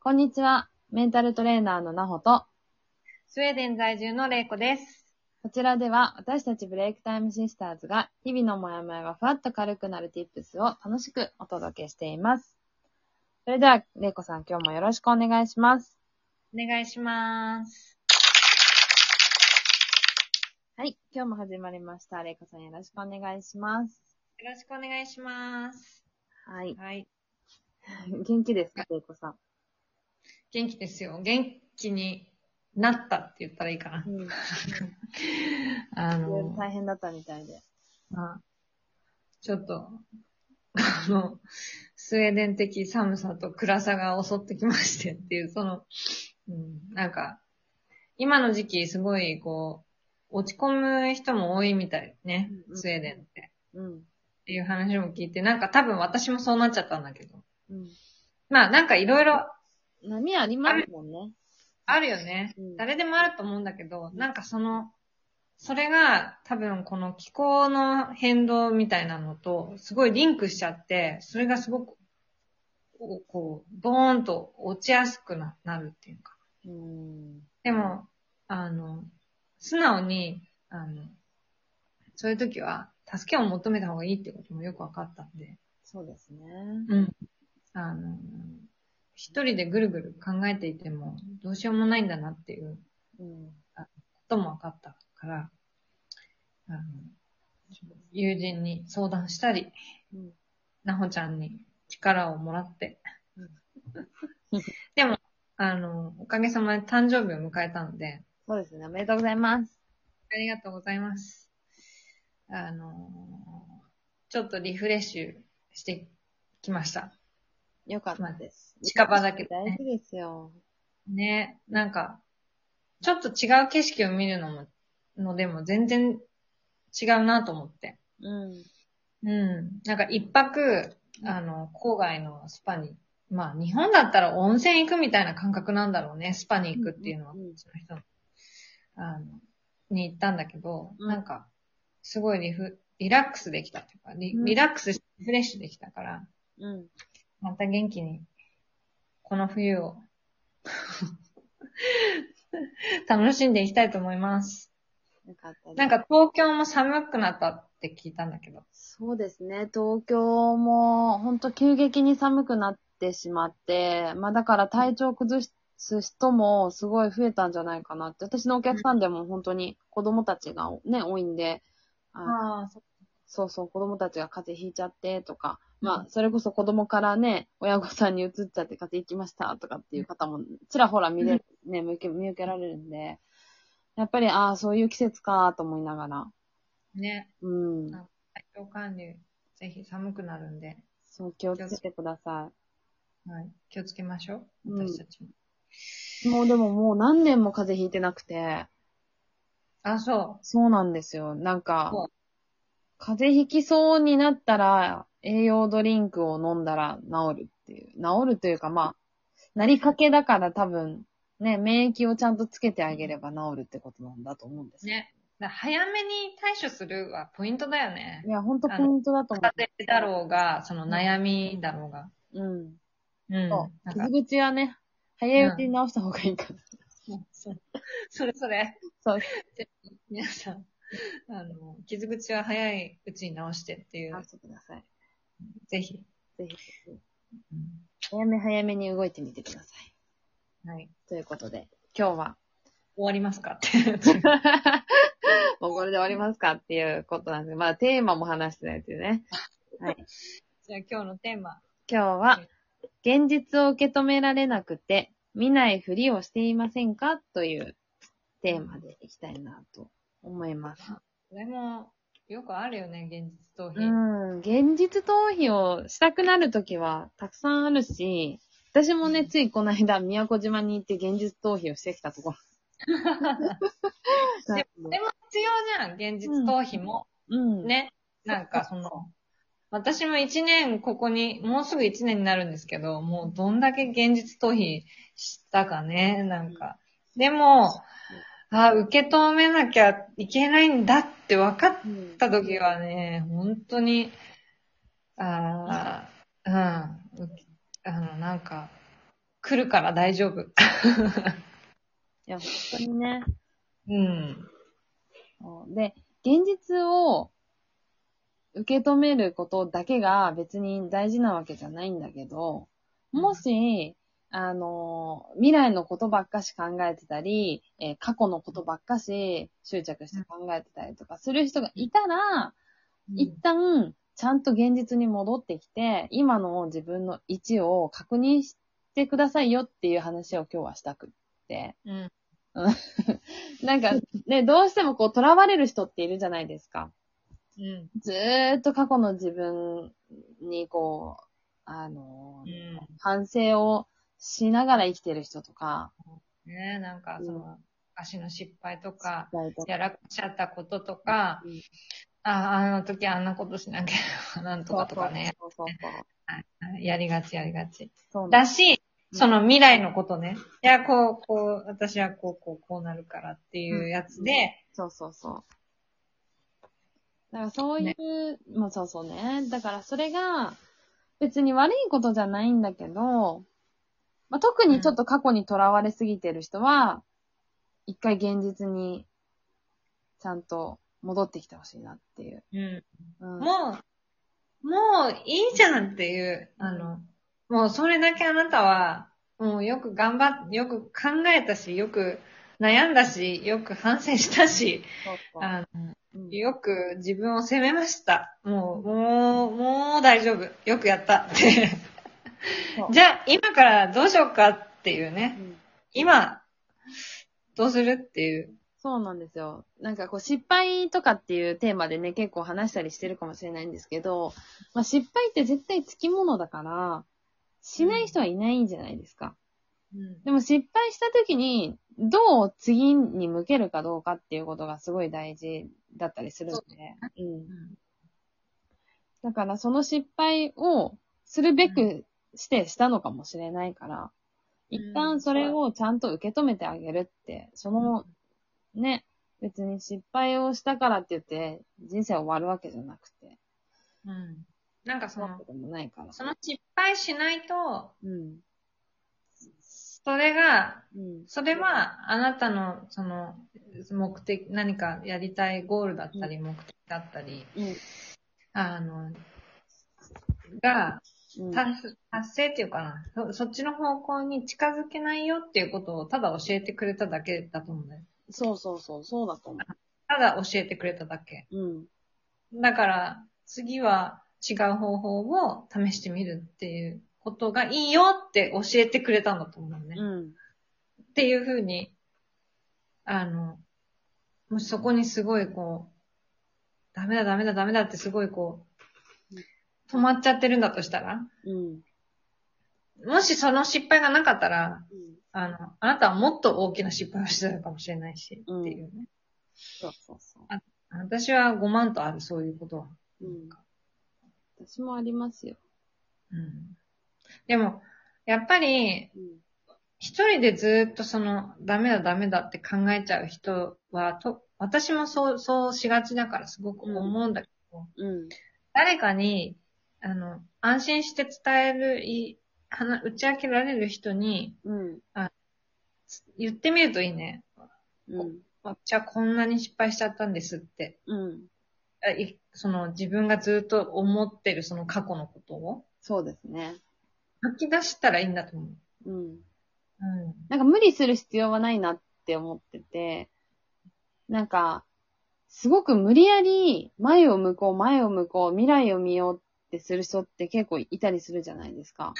こんにちは。メンタルトレーナーのなほと、スウェーデン在住のれいこです。こちらでは私たちブレイクタイムシスターズが日々のモヤモヤがふわっと軽くなる tips を楽しくお届けしています。それでは、れいこさん今日もよろしくお願いします。お願いします。はい。今日も始まりました。れいこさんよろしくお願いします。よろしくお願いします。はい。はい。元気ですか、れいこさん？元気ですよ。元気になったって言ったらいいかな。うん。あの、大変だったみたいで。まあ、ちょっと、あの、スウェーデン的寒さと暗さが襲ってきましてっていう、その、うん、なんか、今の時期すごい、こう、落ち込む人も多いみたいねうんう、んスウェーデンって。うん。っていう話も聞いて、なんか多分私もそうなっちゃったんだけど。うん。まあなんかいろいろ波ありますもんね。あるよねうん。誰でもあると思うんだけど、なんかその、それが多分この気候の変動みたいなのとすごいリンクしちゃって、それがすごく、こう、こうドーンと落ちやすくななるっていうか。うん。でも、あの、素直に、あの、そういう時は助けを求めた方がいいってこともよくわかったんで。そうですね。うん。あの、一人でぐるぐる考えていてもどうしようもないんだなっていううん。ことも分かったから、あの、友人に相談したり、うん。なほちゃんに力をもらってうん。でも、あの、おかげさまで誕生日を迎えたので、そうですね。おめでとうございます。ありがとうございます。あの、ちょっとリフレッシュしてきました。よかったです。近場だけどね大事ですよ。ね、なんか、ちょっと違う景色を見るのも、のでも全然違うなと思って。うん。うん。なんか一泊、あの、郊外のスパに、まあ日本だったら温泉行くみたいな感覚なんだろうね、スパに行くっていうのは、うんうんうんその人の、あの、に行ったんだけど、うんなんか、すごいリフ、リラックスできたっていうか、リうんリラックスしてリフレッシュできたから、うん。また元気に、この冬を、楽しんでいきたいと思います。よかった。なんか東京も寒くなったって聞いたんだけど。そうですね。東京も、ほんと急激に寒くなってしまって、まあだから体調崩す人もすごい増えたんじゃないかなって。私のお客さんでも本当に子供たちがね、多いんで、あそうそう、子供たちが風邪ひいちゃってとか、まあ、うんそれこそ子供からね、親御さんに移っちゃって風邪ひきましたとかっていう方もちらほら見れる、ね、見受け、見受けられるんで、やっぱり、ああ、そういう季節かと思いながら、ね。うん。体調管理、ぜひ寒くなるんで、そう、気をつけてくださはい。気をつけましょう。うん私たちも。い。もうでももう何年も風邪ひいてなくて、あ、そそうなんですよ。なんか風邪ひきそうになったら、栄養ドリンクを飲んだら治るっていう。治るというか、まあ、なりかけだから多分、ね、免疫をちゃんとつけてあげれば治るってことなんだと思うんです。ね。だ早めに対処するはポイントだよねい。や、ほんとポイントだと思風邪だろうが、その悩みだろうが。う。うん。うん。そう。傷口はね、早いうちに治した方がいいから。そうそれそれ。そう。皆さん、あの、傷口は早いうちに治してっていう直、してください。ぜひ。ぜひ、早め早めに動いてみてください。はい。ということで、今日は、終わりますか？って。もうこれで終わりますかっていうことなんですけど、まあテーマも話してないというね。はい。じゃあ今日のテーマ。今日は、現実を受け止められなくて、見ないふりをしていませんか？というテーマでいきたいなと思います。これも、よくあるよね、現実逃う避。ん、現実逃避をしたくなるときはたくさんあるし、私もね、うんついこの間、宮古島に行って現実逃避をしてきたところ。ででも必要じゃん、現実逃避も。うん。ね。なんかその、私も一年ここに、もうすぐ一年になるんですけど、もうどんだけ現実逃避したかね、なんか。でも、あ、受け止めなきゃいけないんだって分かっうんた時はね、本当に、ああ、うん、うあの、なんか、来るから大丈夫。いや、本当にね。うん。で、現実を受け止めることだけが別に大事なわけじゃないんだけど、もし、あの、未来のことばっかし考えてたり、えー過去のことばっかし執着して考えてたりとかする人がいたら、一旦、ちゃんと現実に戻ってきて、今の自分の位置を確認してくださいよっていう話を今日はしたくって。うん。なんか、ね、どうしてもこう、囚われる人っているじゃないですか。うん。ずーっと過去の自分にこう、あの、うん。反省をしながら生きてる人とか、ねなんか、その、昔の失敗とか、とかやらかしちゃったこととか、うんあ、あの時あんなことしなきゃ、なんとかとかね。そうそうそうはいやりがちやりがち。そう。だだし、その未来のことね。いや、こう、こう、私はこう、こう、こうなるからっていうやつで、そうそうそう。だからそういう、まあそうそうね。だからそれが別に悪いことじゃないんだけど、まあ、特にちょっと過去にとらわれすぎてる人は、一回現実にちゃんと戻ってきてほしいなっていう。うん。うん、もう、もういいじゃんっていう、あの、もうそれだけあなたは、もうよく頑張っ、よく考えたし、よく悩んだし、よく反省したし、よく自分を責めました。もう、もう、もう大丈夫。よくやったって。じゃあ、今からどうしようかっていうね。うん今、どうするっていう。そうなんですよ。なんかこう失敗とかっていうテーマでね、結構話したりしてるかもしれないんですけど、まあ失敗って絶対つきものだから、しない人はいないんじゃないですか。うんでも失敗した時に、どう次に向けるかどうかっていうことがすごい大事だったりするんで。うん。だからその失敗をするべくしてしたのかもしれないから、うん一旦それをちゃんと受け止めてあげるって、その、ね、別に失敗をしたからって言って人生終わるわけじゃなくて、うん。なんかそのそういうこ、ともないから。その失敗しないと、うん。それが、うん。それはあなたのその目的、何かやりたいゴールだったり目的だったり、うん。あの、がうん。達達成っていうかなそ、そっちの方向に近づけないよっていうことをただ教えてくれただけだと思うんだよ。そうそうそう、そうだと思ただ教えてくれただけ。う。うん。だから、次は違う方法を試してみるっていうことがいいよって教えてくれたんだと思うね。うん。っていうふうに、あの、もしそこにすごいこう、ダメだダメだダメだってすごいこう、止まっちゃってるんだとしたら、うん。もしその失敗がなかったら、うん。あの、あなたはもっと大きな失敗をしてたかもしれないし、うんっていうね。そうそうそう。私は5万とある、そういうことは。うん。私もありますよ。うん。でも、やっぱり、うん。一人でずっとその、ダメだダメだって考えちゃう人は、と、私もそう、そうしがちだからすごく思うんだけど、うん。誰かに、あの、安心して伝える、い、はな打ち明けられる人にうん。言ってみるといいね。うん。私はこんなに失敗しちゃったんですって。うん。あいその自分がずっと思ってるその過去のことをそうですね。吐き出したらいいんだと思う。うん。うん。なんか無理する必要はないなって思ってて、なんか、すごく無理やり前を向こう、前を向こう、未来を見ようってする人って結構いたりするじゃないですか。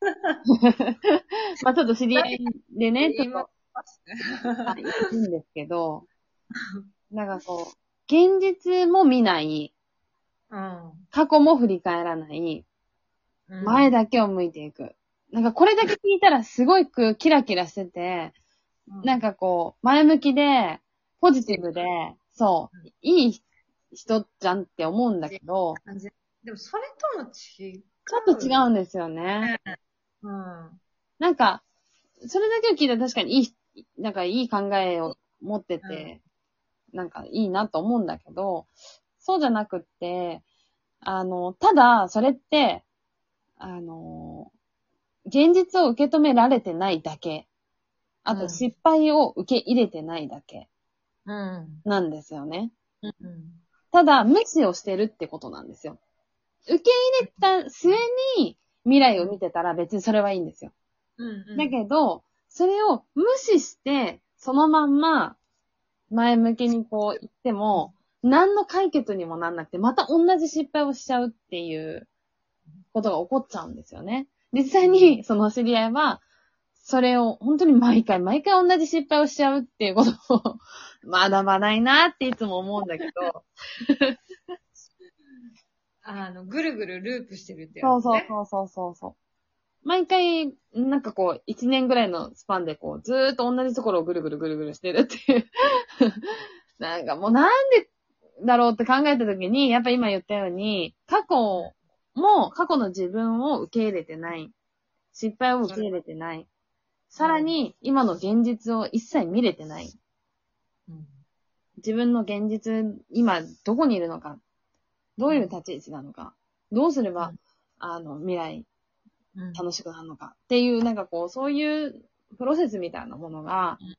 まあちょっと知り合いでね、ちょっと。はいんですけど、なんかこう、現実も見ない、うん。過去も振り返らない、うん。前だけを向いていく。なんかこれだけ聞いたらすごくキラキラしてて、なんかこう、前向きで、ポジティブで、そう、いい人じゃんって思うんだけど、でもそれとも違う。ちょっと違うんですよね。うん。なんか、それだけを聞いたら確かにいい、なんかいい考えを持ってて、なんかいいなと思うんだけど、そうじゃなくって、あの、ただ、それって、あの、現実を受け止められてないだけ。あうんと失敗を受け入れてないだけうん。なんですよね。うん。ただ、無視をしてるってことなんですよ。受け入れた末に未来を見てたら別にそれはいいんですよ。うん。だけど、それを無視して、そのまんま前向きにこう言っても、何の解決にもなんなくて、また同じ失敗をしちゃうっていうことが起こっちゃうんですよね。実際に、その知り合いは、それを本当に毎回毎回同じ失敗をしちゃうっていうことを 学ばないなっていつも思うんだけど、あの、ぐるぐるループしてるってやつ、ね。そうそうそうそうそうそう。毎回、なんかこう、一年ぐらいのスパンでこう、ずーっと同じところをぐるぐるぐるぐるしてるっていう。なんかもうなんでだろうって考えたときに、やっぱ今言ったように、過去も、過去の自分を受け入れてない。失敗を受け入れてない。さらに、今の現実を一切見れてない。うん。自分の現実、今どこにいるのか。どういう立ち位置なのか。どうすれば、うんあの、未来うん。楽しくなるのかっていう、なんかこう、そういうプロセスみたいなものがうん、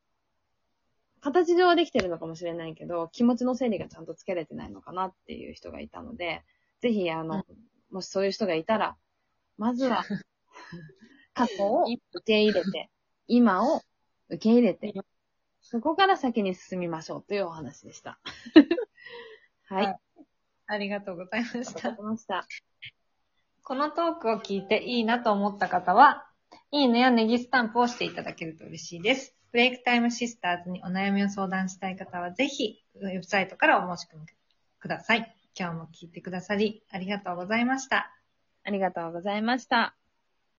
形上はできてるのかもしれないけど、気持ちの整理がちゃんとつけれてないのかなっていう人がいたので、ぜひ、あの、もしそういう人がいたら、まずは、過去を受け入れて、今を受け入れて、そこから先に進みましょうというお話でした。はい。はいありがとうございまありがとうした。ございました。このトークを聞いていいなと思った方は、いいねやネギスタンプをしていただけると嬉しいです。ブレイクタイムシスターズにお悩みを相談したい方は、ぜひ、ウェブサイトからお申し込みください。今日も聞いてくださり、ありがとうございました。ありがとうございました。